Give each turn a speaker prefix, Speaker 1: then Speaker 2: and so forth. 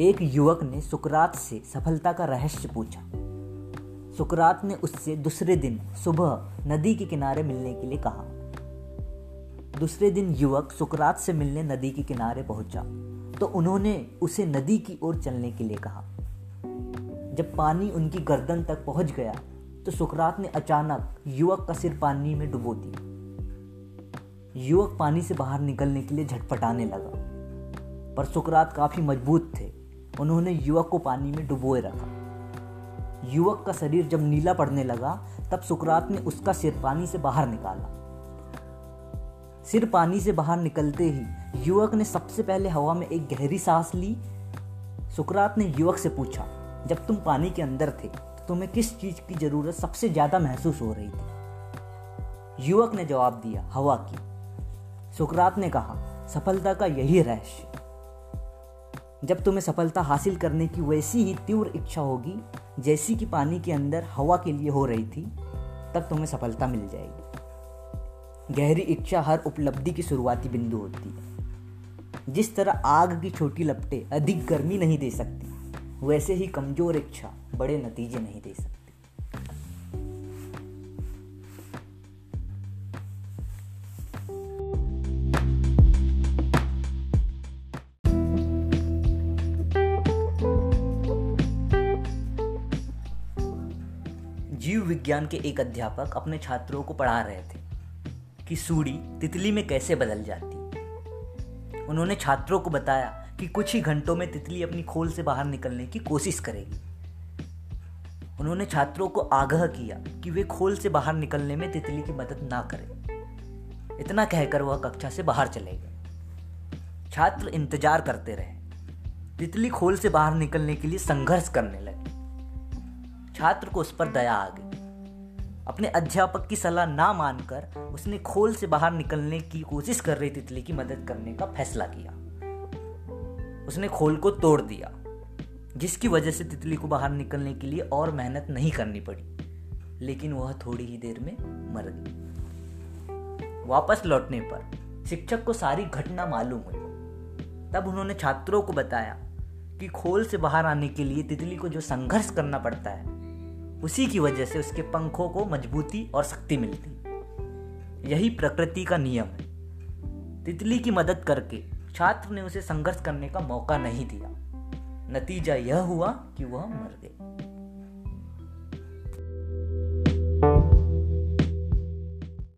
Speaker 1: एक युवक ने सुकरात से सफलता का रहस्य पूछा। सुकरात ने उससे दूसरे दिन सुबह नदी के किनारे मिलने के लिए कहा। दूसरे दिन युवक सुकरात से मिलने नदी के किनारे पहुँचा तो उन्होंने उसे नदी की ओर चलने के लिए कहा। जब पानी उनकी गर्दन तक पहुँच गया तो सुकरात ने अचानक युवक का सिर पानी में डुबो दिया। युवक पानी से बाहर निकलने के लिए झटपटाने लगा, पर सुकरात काफ़ी मज़बूत थे। उन्होंने युवक को पानी में डुबोए रखा। युवक का शरीर जब नीला पड़ने लगा, तब सुकरात ने उसका सिर पानी से बाहर निकाला। सिर पानी से बाहर निकलते ही युवक ने सबसे पहले हवा में एक गहरी सांस ली। सुकरात ने युवक से पूछा, जब तुम पानी के अंदर थे तो तुम्हें किस चीज़ की ज़रूरत सबसे ज़्यादा महसूस हो रही थी? युवक ने जवाब दिया, हवा की। सुकरात ने कहा, सफलता का यही रहस्य। जब तुम्हें सफलता हासिल करने की वैसी ही तीव्र इच्छा होगी, जैसी कि पानी के अंदर हवा के लिए हो रही थी, तब तुम्हें सफलता मिल जाएगी। गहरी इच्छा हर उपलब्धि की शुरुआती बिंदु होती है। जिस तरह आग की छोटी लपटे अधिक गर्मी नहीं दे सकती, वैसे ही कमज़ोर इच्छा बड़े नतीजे नहीं दे सकती। जीव विज्ञान के एक अध्यापक अपने छात्रों को पढ़ा रहे थे कि सूड़ी तितली में कैसे बदल जाती। उन्होंने छात्रों को बताया कि कुछ ही घंटों में तितली अपनी खोल से बाहर निकलने की कोशिश करेगी। उन्होंने छात्रों को आगाह किया कि वे खोल से बाहर निकलने में तितली की मदद ना करें। इतना कहकर वह कक्षा से बाहर चले गए। छात्र इंतज़ार करते रहे। तितली खोल से बाहर निकलने के लिए संघर्ष करने लगे। छात्र को उस पर दया आ गई। अपने अध्यापक की सलाह ना मानकर उसने खोल से बाहर निकलने की कोशिश कर रही तितली की मदद करने का फैसला किया। उसने खोल को तोड़ दिया, जिसकी वजह से तितली को बाहर निकलने के लिए और मेहनत नहीं करनी पड़ी, लेकिन वह थोड़ी ही देर में मर गई। वापस लौटने पर शिक्षक को सारी घटना मालूम हुई। तब उन्होंने छात्रों को बताया कि खोल से बाहर आने के लिए तितली को जो संघर्ष करना पड़ता है उसी की वजह से उसके पंखों को मजबूती और शक्ति मिलती। यही प्रकृति का नियम है। तितली की मदद करके छात्र ने उसे संघर्ष करने का मौका नहीं दिया। नतीजा यह हुआ कि वह मर गई।